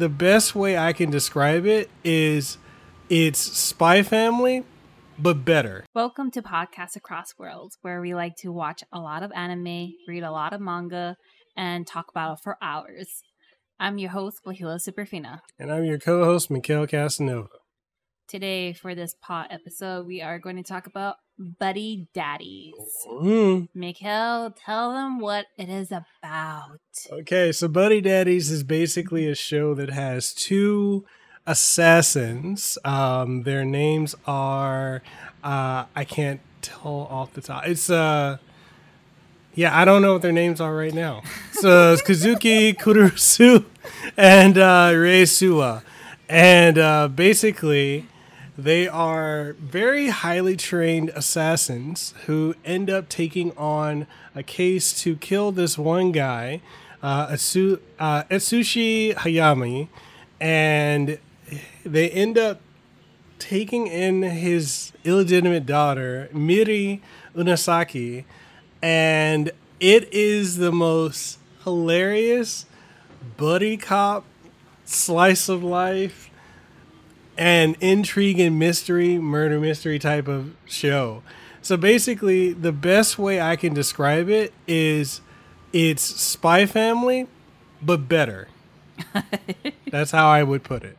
The best way I can describe it is it's Spy Family, but better. Welcome to Podcast Across Worlds, where we like to watch a lot of anime, read a lot of manga, and talk about it for hours. I'm your host, Lehua Superfina. And I'm your co host, Mikhail Casanova. Today, for this pot episode, we are going to talk about Buddy Daddies. Mm. Mikhail, tell them what it is about. Okay, so Buddy Daddies is basically a show that has two assassins. Um, their names are uh, I can't tell off the top. It's uh yeah, I don't know what their names are right now. So it's Kazuki Kurusu and uh, Rei Suwa. And uh, basically, they are very highly trained assassins who end up taking on a case to kill this one guy, uh, Asu- uh, Hayami, and they end up taking in his illegitimate daughter, Miri Unasaka, and it is the most hilarious buddy cop slice of life and intrigue and mystery, murder mystery type of show. So basically, the best way I can describe it is it's Spy Family, but better. That's how I would put it.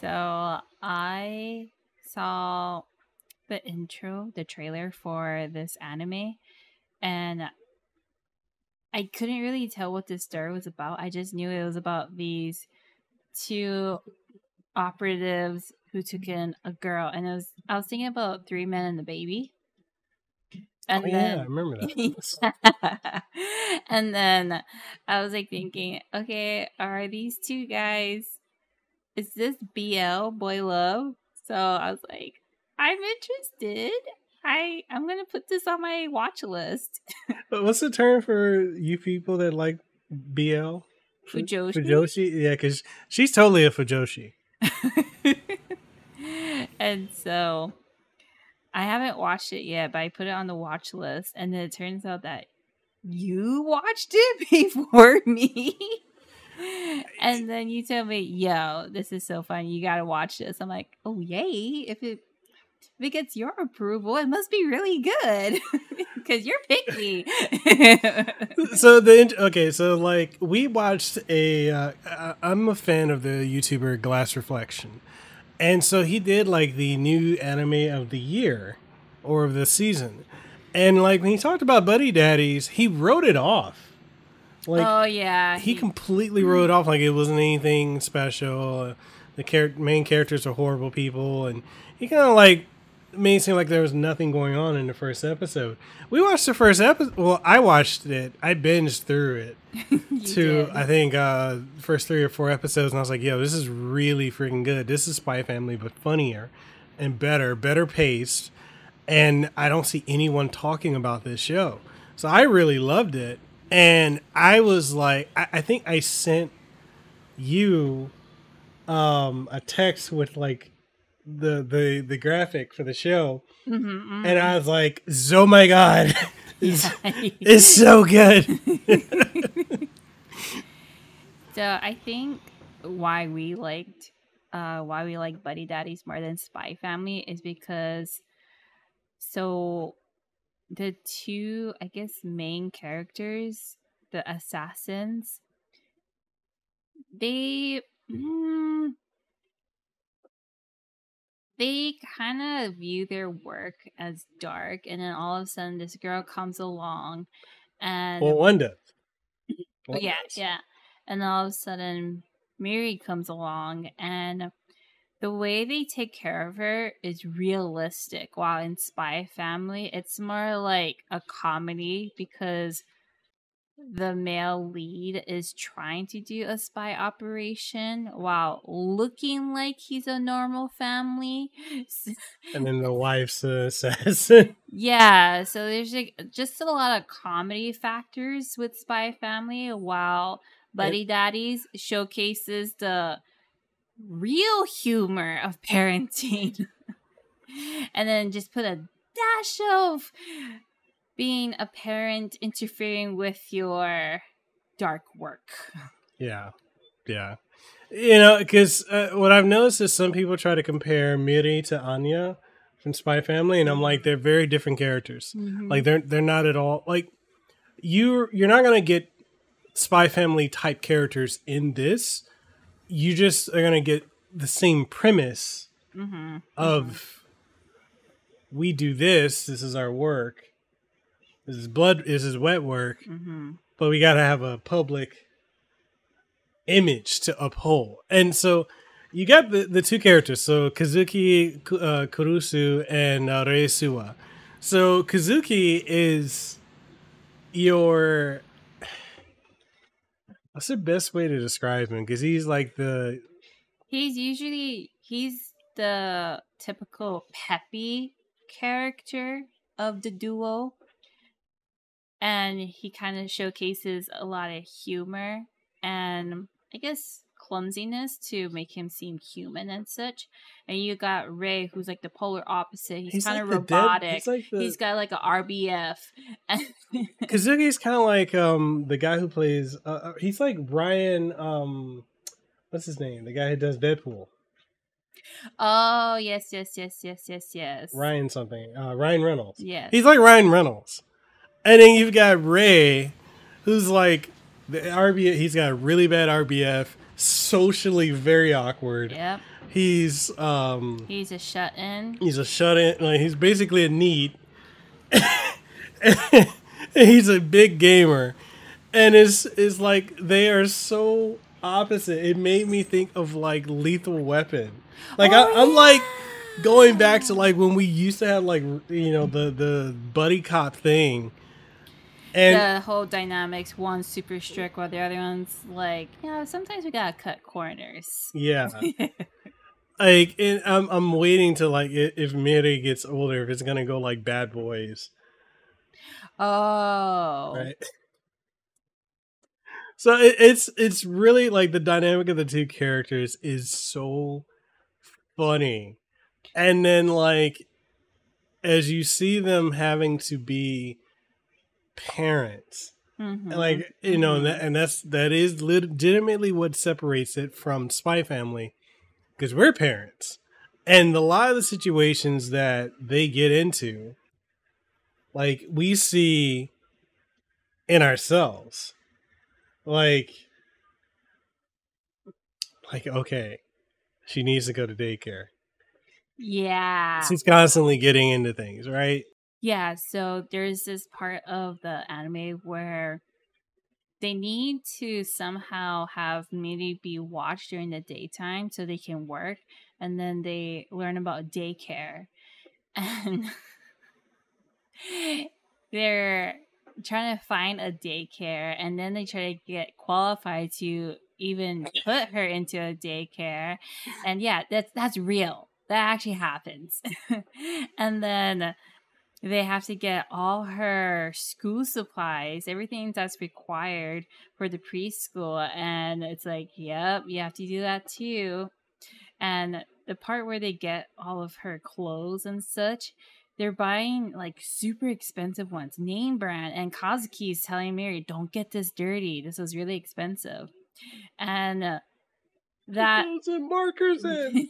So I saw the intro, the trailer for this anime, and I couldn't really tell what this story was about. I just knew it was about these two operatives who took in a girl, and it was I was thinking about Three Men and the Baby. Oh, and oh, then yeah, I remember that. and then I was like thinking, okay, are these two guys? Is this BL boy love? So I was like, I'm interested. I I'm gonna put this on my watch list. What's the term for you people that like BL? Fujoshi. Fujoshi? Yeah, because she's totally a Fujoshi. and so I haven't watched it yet, but I put it on the watch list, and then it turns out that you watched it before me. and then you tell me, "Yo, this is so fun! You gotta watch this." I'm like, "Oh yay! If it if it gets your approval, it must be really good because you're picky." so the okay, so like we watched a. Uh, I- I'm a fan of the YouTuber Glass Reflection, and so he did like the new anime of the year or of the season, and like when he talked about Buddy Daddies, he wrote it off. Like oh yeah, he completely wrote it off like it wasn't anything special. The char- main characters are horrible people, and he kind of like made it seem like there was nothing going on in the first episode. We watched the first episode. Well, I watched it. I binged through it to did. I think uh first three or four episodes, and I was like, "Yo, this is really freaking good. This is Spy Family, but funnier and better, better paced." And I don't see anyone talking about this show, so I really loved it. And I was like, I, I think I sent you um a text with like the the the graphic for the show. Mhm, and i was like oh my god it's, it's so good. So I think why we liked uh why we like Buddy Daddies more than Spy Family is because so the two I guess main characters, the assassins, they mm, they kind of view their work as dark and then all of a sudden this girl comes along and well Oh, One yeah, yeah. And all of a sudden, Mary comes along, and the way they take care of her is realistic. While in Spy Family, it's more like a comedy because the male lead is trying to do a spy operation while looking like he's a normal family. and then the wife's uh, assassin Yeah, so there's like just a lot of comedy factors with Spy Family, while Buddy Daddies showcases the real humor of parenting. and then just put a dash of being a parent interfering with your dark work. Yeah, yeah. You know, because uh, what I've noticed is some people try to compare Miri to Anya from Spy Family, and I'm like, they're very different characters. Mhm. Like they're they're not at all like you. You're not gonna get Spy Family type characters in this. You just are gonna get the same premise Mhm. of we do this. This is our work. This is blood. This is wet work. Mhm. but we got to have a public image to uphold. And so you got the, the two characters, so Kazuki uh, Kurusu and uh, Rei Suwa. So Kazuki is your. What's the best way to describe him? Because he's like the He's usually he's the typical peppy character of the duo. And he kind of showcases a lot of humor and I guess clumsiness to make him seem human and such. And you got Rei, who's like the polar opposite. He's, kind of like the dead- robotic. he's like the, he's got like a RBF. Kazuki's kind of like um the guy who plays. Uh, uh, he's like Ryan. Um, what's his name? The guy who does Deadpool. oh yes, yes, yes, yes, yes, yes. Ryan something. Uh, Ryan Reynolds. Yes. He's like Ryan Reynolds. And then you've got Rei, who's like the RBF. He's got a really bad RBF, socially very awkward. Yep. He's um He's a shut in. he's a shut in. Like he's basically a NEET. he's a big gamer, and it's is like they are so opposite. It made me think of like Lethal Weapon. Like I, I'm like going back to like when we used to have like you know the the buddy cop thing and the whole dynamics one's super strict while the other one's like you know sometimes we gotta cut corners. Yeah. Like and I'm, I'm waiting to like if Miri gets older if it's gonna go like bad boys. Oh. Right. So it, it's it's really like the dynamic of the two characters is so funny. And then like as you see them having to be parents. Mhm. And, like you know and, that, and that's that is legitimately what separates it from spy family because we're parents. And a lot of the situations that they get into like we see in ourselves. Like like okay she needs to go to daycare. Yeah. She's constantly getting into things right yeah so there's this part of the anime where they need to somehow have maybe be watched during the daytime so they can work and then they learn about daycare. And they're trying to find a daycare and then they try to get qualified to even put her into a daycare. And yeah that's that's real. That actually happens. And then they have to get all her school supplies everything that's required for the preschool and it's like yep you have to do that too and the part where they get all of her clothes and such they're buying like super expensive ones, name brand. And Kazuki is telling Mary, "Don't get this dirty. This was really expensive." And uh, that Those markers in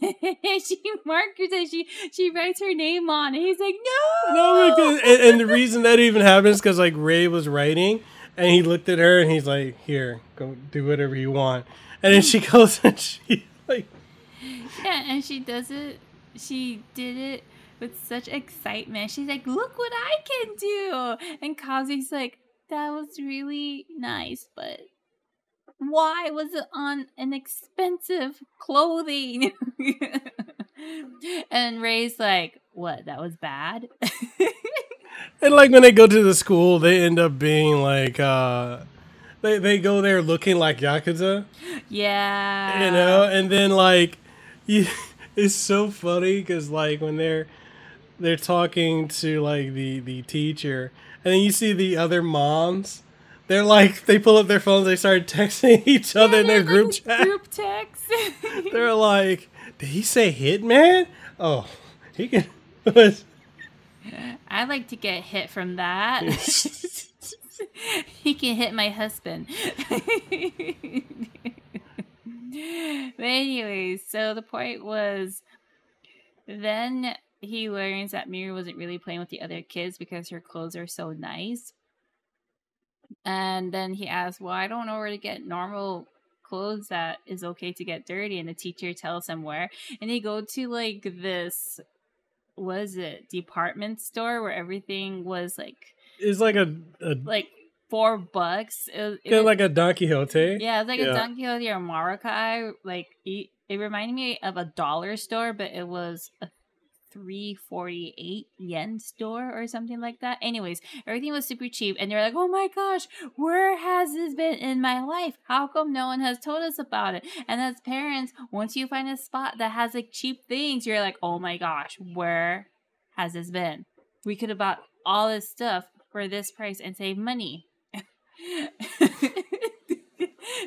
she markers it. She she writes her name on it. He's like, "No, No, because, and, and the reason that even happens because like Rei was writing, and he looked at her and he's like, "Here, go do whatever you want." And then she goes and she like, Yeah, and she does it. She did it with such excitement. She's like, "Look what I can do!" And Kazuki's like, "That was really nice, but why was it on an expensive clothing?" and Rei's like, "What? That was bad." and like when they go to the school, they end up being like, uh they they go there looking like yakuza, yeah, you know, and then like, you, it's so funny because like when they're they're talking to like the the teacher, and then you see the other moms. They're like they pull up their phones, they start texting each Yeah, other in their group like chat. Group text. They're like, did he say hitman? Oh, he can. I like to get hit from that. he can hit my husband. but anyways, so the point was then he learns that Miri wasn't really playing with the other kids because her clothes are so nice. And then he asks, Well, I don't know where to get normal clothes that is okay to get dirty. And the teacher tells him where. And they go to like this, was it, department store where everything was like. It's like a, a like four bucks. It, was- it yeah, like a Don Quijote. yeah, it's like Yeah. a Don Quijote or Maracay. Like it, it reminded me of a dollar store, but it was a three forty eight yen store or something like that. Anyways, everything was super cheap, and they're like, "Oh my gosh, where has this been in my life? How come no one has told us about it?" And as parents, once you find a spot that has like cheap things, you're like, "Oh my gosh, where has this been? We could have bought all this stuff for this price and save money."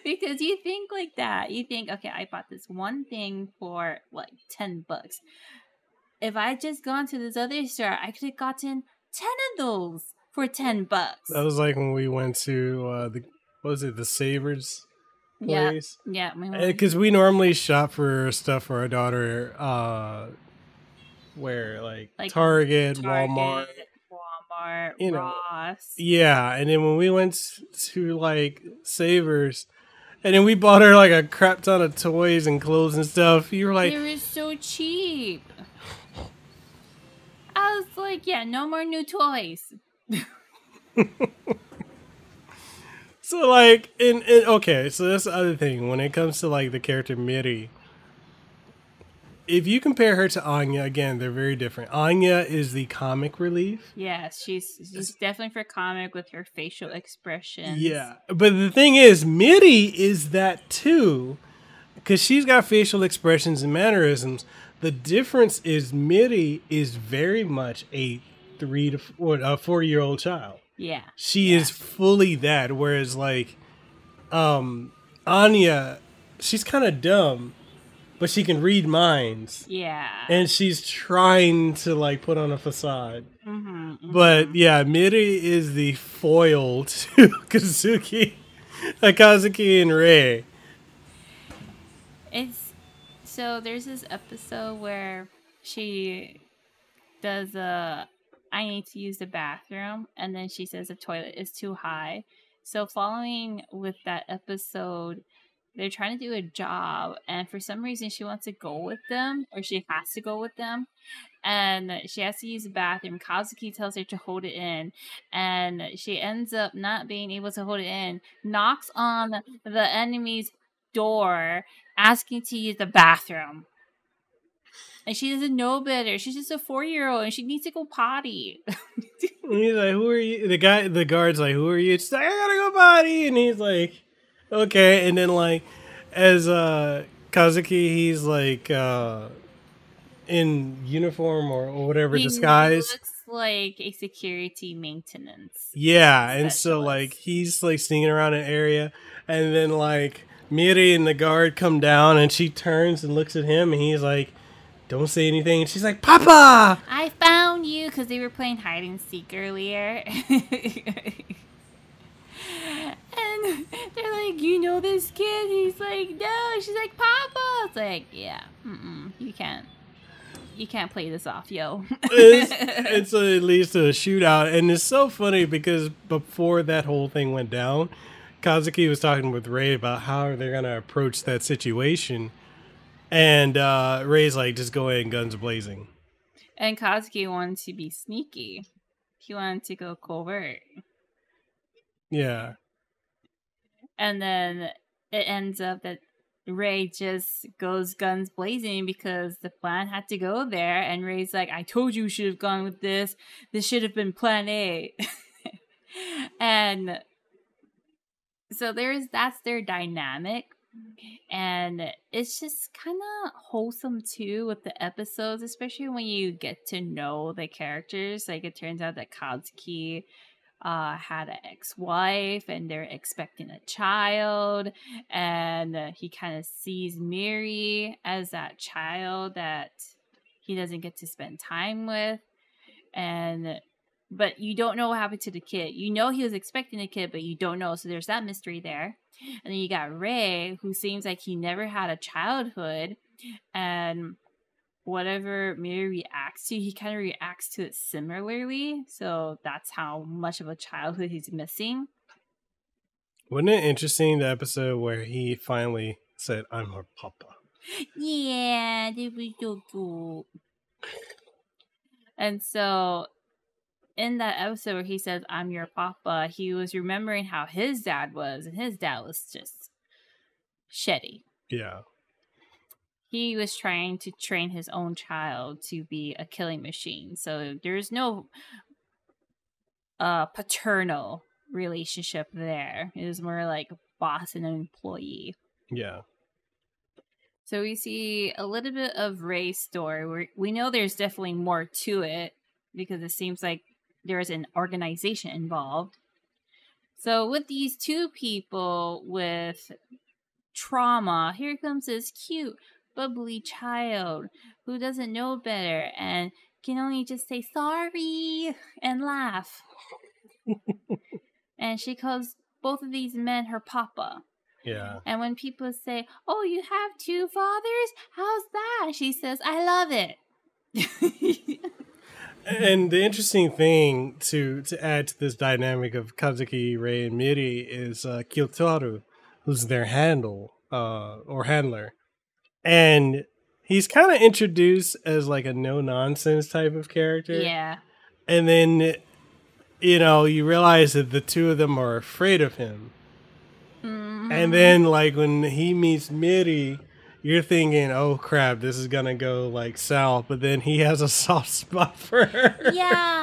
because you think like that. You think, okay, I bought this one thing for like 10 bucks. If I just gone to this other store, I could have gotten 10 of those for 10 bucks. That was like when we went to uh, the what was it the Savers yeah. place? Yeah. my mom- Because we normally shop for stuff for our daughter. Uh, where like, Like Target, Target, Walmart. Walmart, you know, Ross. Yeah, and then when we went to like Savers, and then we bought her like a crap ton of toys and clothes and stuff. You were like, they were so cheap. I was like, yeah, no more new toys. so like, in, in okay, so that's the other thing when it comes to like the character Miri. If you compare her to Anya, again, they're very different. Anya is the comic relief. Yes, she's she's definitely for comic with her facial expressions. Yeah, but the thing is, Miri is that too, because she's got facial expressions and mannerisms. The difference is Miri is very much a three to four, a four year old child. Yeah. She is fully that, whereas like, um, Anya, she's kind of dumb, but she can read minds, Yeah. and she's trying to like put on a facade. mm-hmm, But yeah, Miri is the foil to Kazuki, Akazuki, and Rei. It's so there's this episode where she does a I need to use the bathroom and then she says the toilet is too high. So following with that episode they're trying to do a job and for some reason she wants to go with them or she has to go with them and she has to use the bathroom. Kazuki tells her to hold it in and she ends up not being able to hold it in, knocks on the enemy's door asking to use the bathroom. And she doesn't know better. She's just a four year old and she needs to go potty. He's like, "Who are you?" The guy, the guard's like, "Who are you?" She's like, "I gotta go potty," and he's like, "Okay." And then like, as uh Kazuki, he's like uh in uniform or, or whatever He disguise. looks like a security maintenance. Yeah, and so like he's like sneaking around an area, and then like Miri and the guard come down, and she turns and looks at him, and he's like, "Don't say anything." And she's like, "Papa." I found you because they were playing hide and seek earlier. and they're like, You know this kid? He's like, No. She's like, Papa. It's like, Yeah, mm-mm, you can't. You can't play this off, yo. it's, it's a, it leads to a shootout, and it's so funny because before that whole thing went down, Kazuki was talking with Rei about how they're gonna approach that situation, and uh, Rei's like, "Just go and guns blazing." and Kazuki wanted to be sneaky. He wanted to go covert. Yeah, And then it ends up that Rei just goes guns blazing because the plan had to go there. And Rei's like, I told you you should have gone with this. This should have been plan A. and so there's that's their dynamic. And it's just kind of wholesome too with the episodes, especially when you get to know the characters. Like it turns out that Kazuki uh, had an ex-wife and they're expecting a child and uh, he kind of sees miri as that child that he doesn't get to spend time with and but you don't know what happened to the kid you know he was expecting a kid but you don't know so there's that mystery there And then you got Rei, who seems like he never had a childhood, and whatever Miri reacts to, he kind of reacts to it similarly. So that's how much of a childhood he's missing. Wasn't it interesting the episode where he finally said, I'm her papa? Yeah, that was so cool. And so in that episode where he says, I'm your papa, he was remembering how his dad was, and his dad was just shitty. Yeah. He was trying to train his own child to be a killing machine. So there's no uh paternal relationship there. It was more like boss and employee. Yeah. So we see a little bit of Rei's story. Where we know there's definitely more to it because it seems like there's an organization involved. So with these two people with trauma, here comes this cute, bubbly child who doesn't know better and can only just say sorry and laugh. and she calls both of these men her papa. Yeah. And when people say, "Oh, you have two fathers? How's that?" She says, "I love it." and the interesting thing to to add to this dynamic of Kazuki, Rei, and Miri is uh, Kyutaro, who's their handle uh, or handler, and he's kind of introduced as like a no nonsense type of character. yeah. and then you know you realize that the two of them are afraid of him Mhm. and then like when he meets Miri you're thinking oh crap this is gonna go like south but then he has a soft spot for her yeah.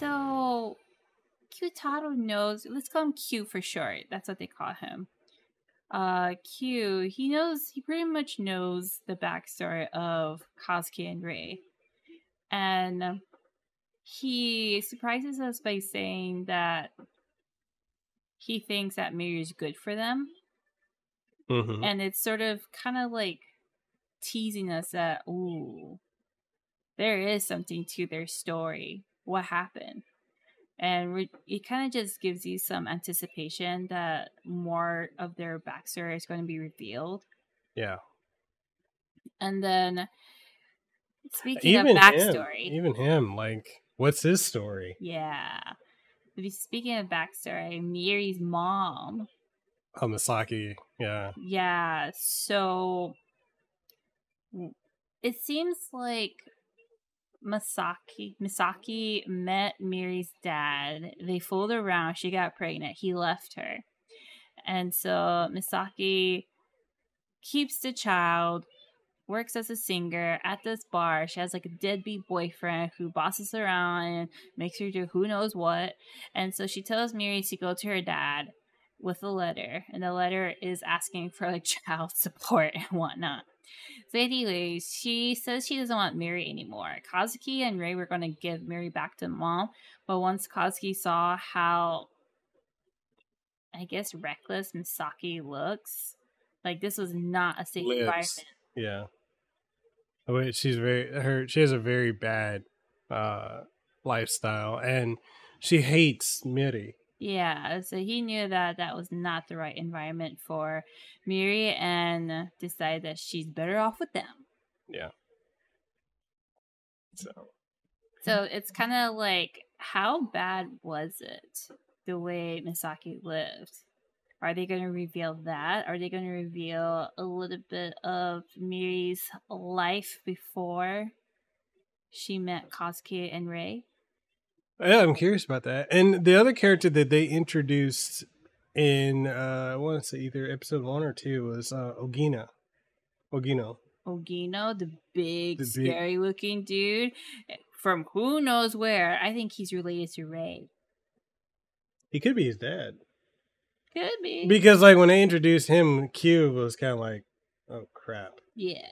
So, Kyutaro knows. Let's call him Q for short. That's what they call him. Uh, Q. He knows. He pretty much knows the backstory of Kazuki and Rei, and he surprises us by saying that he thinks that Miri is good for them Mhm. and it's sort of kind of like teasing us that ooh there is something to their story. What happened? And re- it kind of just gives you some anticipation that more of their backstory is going to be revealed. Yeah. And then speaking even of backstory him, even him like what's his story? Yeah. Speaking of backstory miri's mom Misaki yeah Yeah, so it seems like Masaki Misaki met Miri's dad. They fooled around. She got pregnant. He left her. And so Misaki keeps the child, works as a singer at this bar. She has like a deadbeat boyfriend who bosses around and makes her do who knows what. And so she tells Miri to go to her dad with a letter, and the letter is asking for like child support and whatnot. So, anyways, she says she doesn't want Mary anymore. Kazuki and Rei were going to give Mary back to mom, but once Kazuki saw how, I guess, reckless Misaki looks, like this was not a safe Lives. environment. yeah Wait, she's very her she has a very bad uh lifestyle and she hates Miri Yeah, so he knew that that was not the right environment for Miri and decided that she's better off with them. yeah so So it's kind of like, how bad was it the way Misaki lived? Are they going to reveal that? Are they going to reveal a little bit of Miri's life before she met Kazuki and Rei? Yeah, I'm curious about that. And the other character that they introduced in uh I want to say either episode one or two was uh Ogina. Ogino. Ogino, the big, The big- scary looking dude from who knows where. I think he's related to Rei. He could be his dad. Could be. Because like when they introduced him, Q was kind of like, oh crap. yeah.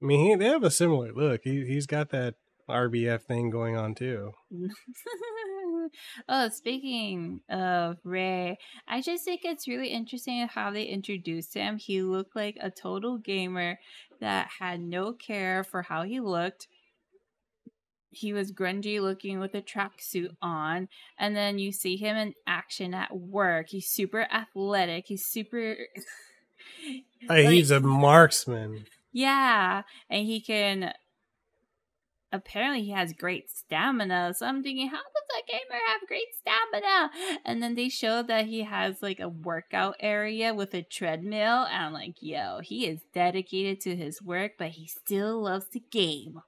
I mean, he, they have a similar look. He he's got that RBF thing going on too. oh, speaking of Rei, I just think it's really interesting how they introduced him. He looked like a total gamer that had no care for how he looked. he was grungy looking with a tracksuit on, and then you see him in action at work. He's super athletic. He's super. Like- he's a marksman. Yeah, and he can. Apparently, he has great stamina. So I'm thinking, how does a gamer have great stamina? And then they show that he has like a workout area with a treadmill. And I'm like, yo, he is dedicated to his work, but he still loves to game.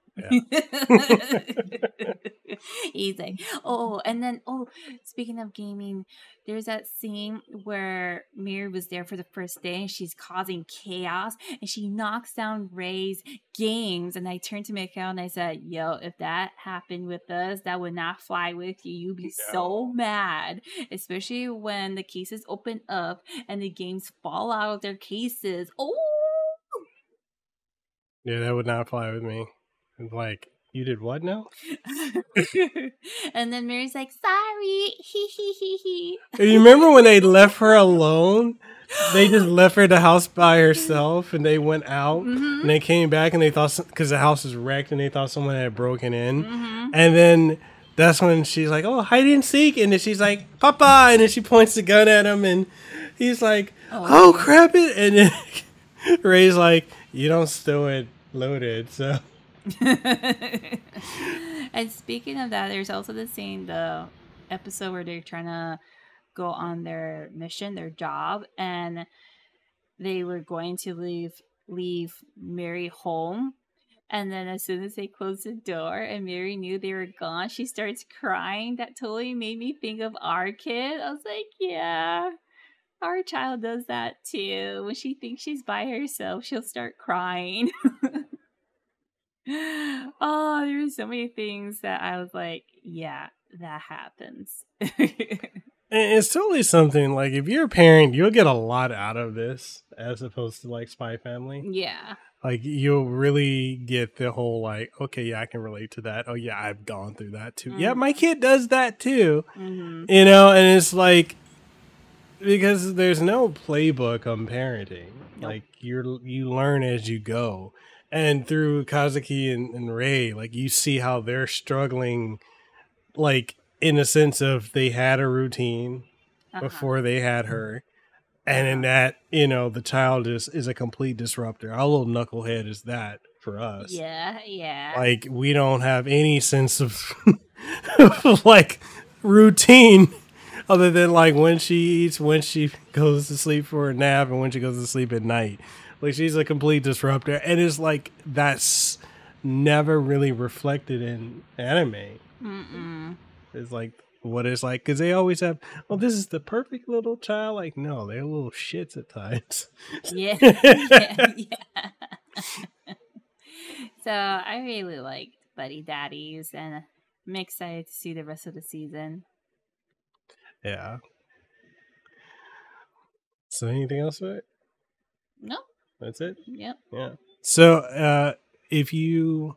He's like, oh, and then, oh, speaking of gaming, there's that scene where Mary was there for the first day and she's causing chaos and she knocks down Rei's games. And I turned to Mikhail and I said, Yo, if that happened with us, that would not fly with you. You'd be so mad, especially when the cases open up and the games fall out of their cases. Oh, Yeah, that would not fly with me. Like, you did what now? and then Mary's like, Sorry, he he he he. You remember when they left her alone? They just left her the house by herself, and they went out, Mhm. and they came back, and they thought because the house was wrecked, and they thought someone had broken in, Mhm. and then that's when she's like, "Oh, hide and seek," and then she's like, "Papa," and then she points the gun at him, and he's like, "Oh, Oh. crap it!" And then Rei's like, "You don't stow it loaded," so and speaking of that, there's also the scene, the episode where they're trying to go on their mission, their job, and they were going to leave leave Mary home. And then as soon as they closed the door and Mary knew they were gone, she starts crying. That totally made me think of our kid. I was like, yeah, our child does that too. When she thinks she's by herself, she'll start crying. oh, there were so many things that I was like, yeah, that happens. It's totally something like if you're a parent, you'll get a lot out of this as opposed to like Spy Family. yeah. Like you'll really get the whole like, okay, yeah, I can relate to that. Oh yeah, I've gone through that too. Yeah, Mhm. my kid does that too. hmm You know, and it's like because there's no playbook on parenting. Nope. Like you're you learn as you go. And through Kazuki and, and Rei, like you see how they're struggling like in a sense of they had a routine Uh-huh. before they had her. And in that, you know, the child is is a complete disruptor. Our little knucklehead is that for us. Yeah, yeah. Like we don't have any sense of, of like routine other than like when she eats, when she goes to sleep for a nap, and when she goes to sleep at night. Like she's a complete disruptor, and it's like that's never really reflected in anime. Mm-mm. It's like what it's like because they always have. Oh, this is the perfect little child. Like no, they're little shits at times. Yeah, yeah, yeah. so I really liked Buddy Daddies, and I'm excited to see the rest of the season. Yeah. So anything else with it? No, That's it. yep. Yeah. So uh if you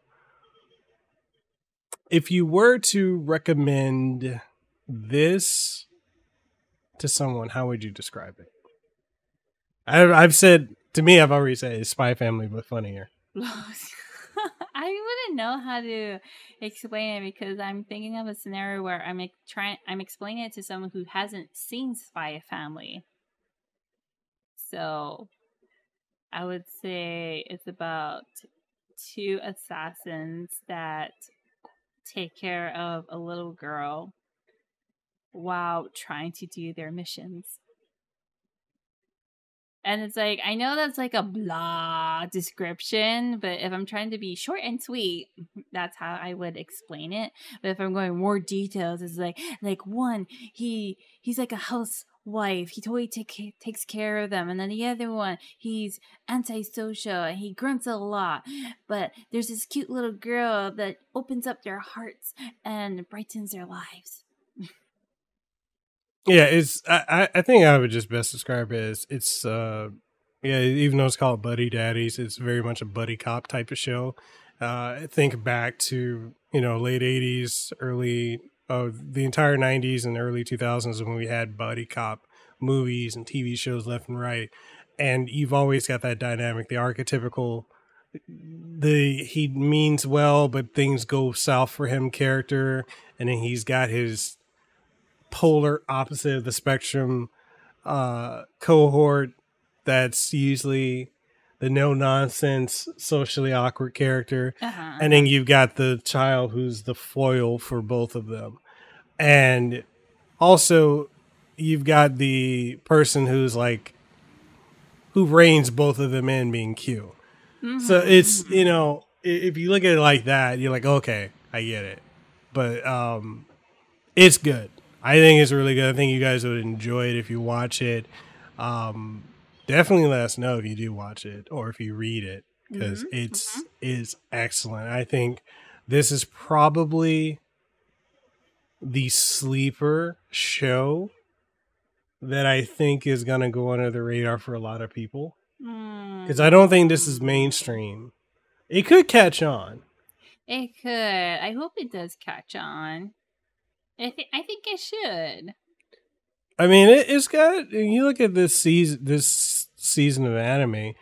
if you were to recommend this to someone, how would you describe it? I've I've said to me, I've already said it's Spy Family, but funnier. I wouldn't know how to explain it because I'm thinking of a scenario where I'm ex- trying, I'm explaining it to someone who hasn't seen Spy Family. So, I would say it's about two assassins that take care of a little girl while trying to do their missions. And it's like, I know that's like a blah description, but if I'm trying to be short and sweet, that's how I would explain it. But if I'm going more details, it's like, like one, he he's like a housewife. He totally take, takes care of them. And then the other one, he's antisocial and he grunts a lot. But there's this cute little girl that opens up their hearts and brightens their lives. Yeah, it's I, I think I would just best describe it as it's uh yeah, even though it's called Buddy Daddies, it's very much a buddy cop type of show. Uh think back to, you know, late eighties, early uh the entire nineties and early two thousands when we had buddy cop movies and TV shows left and right. And you've always got that dynamic, the archetypical the he means well, but things go south for him character, and then he's got his polar opposite of the spectrum uh, cohort that's usually the no nonsense, socially awkward character. Uh-huh. And then you've got the child who's the foil for both of them. And also, you've got the person who's like, who reigns both of them in being Q. So Mhm, it's, you know, if you look at it like that, you're like, okay, I get it. But um, it's good. I think it's really good. I think you guys would enjoy it if you watch it. Um, definitely let us know if you do watch it or if you read it because Mhm, it's is excellent. I think this is probably the sleeper show that I think is gonna go under the radar for a lot of people because I don't think this is Mm. mainstream. It could catch on. It could. I hope it does catch on. I think I think it should. I mean, it, it's got. You look at this season, this season of anime.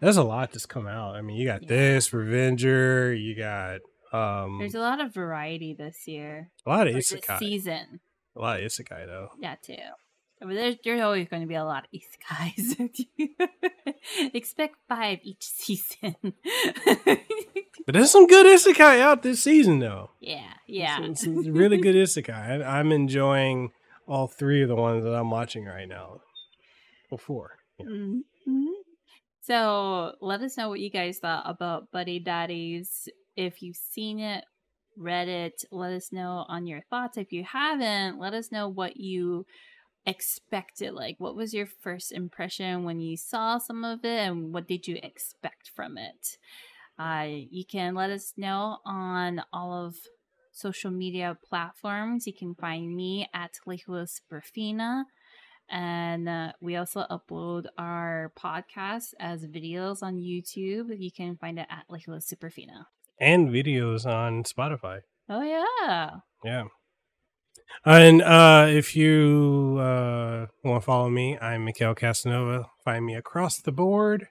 There's a lot that's come out. I mean, you got Yeah. this Revenger. You got um There's a lot of variety this year. a lot of isekai. season. A lot of isekai though. Yeah, too. But there's, there's always going to be a lot of isekais. Expect five each season. But there's some good isekai out this season though. yeah, yeah. Some, some really good isekai. I'm enjoying all three of the ones that I'm watching right now. Before. Yeah. Mhm. So let us know what you guys thought about Buddy Daddies. If you've seen it, read it, let us know on your thoughts. If you haven't, let us know what you expected. Like, what was your first impression when you saw some of it, and what did you expect from it? Uh, you can let us know on all of social media platforms. You can find me at Lehua Superfina. And uh, we also upload our podcast as videos on YouTube. You can find it at Lehua Superfina. And videos on Spotify. Oh, yeah. Yeah. And uh, if you uh, want to follow me, I'm Mikhail Casanova. Find me across the board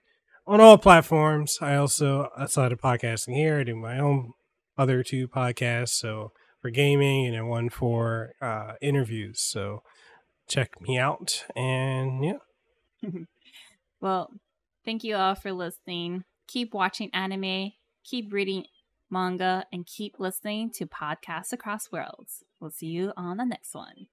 on all platforms. I also, outside of podcasting here, I do my own other two podcasts. So for gaming and one for uh, interviews. So check me out. And yeah, Well, thank you all for listening. Keep watching anime, keep reading manga, and keep listening to podcasts across worlds. We'll see you on the next one.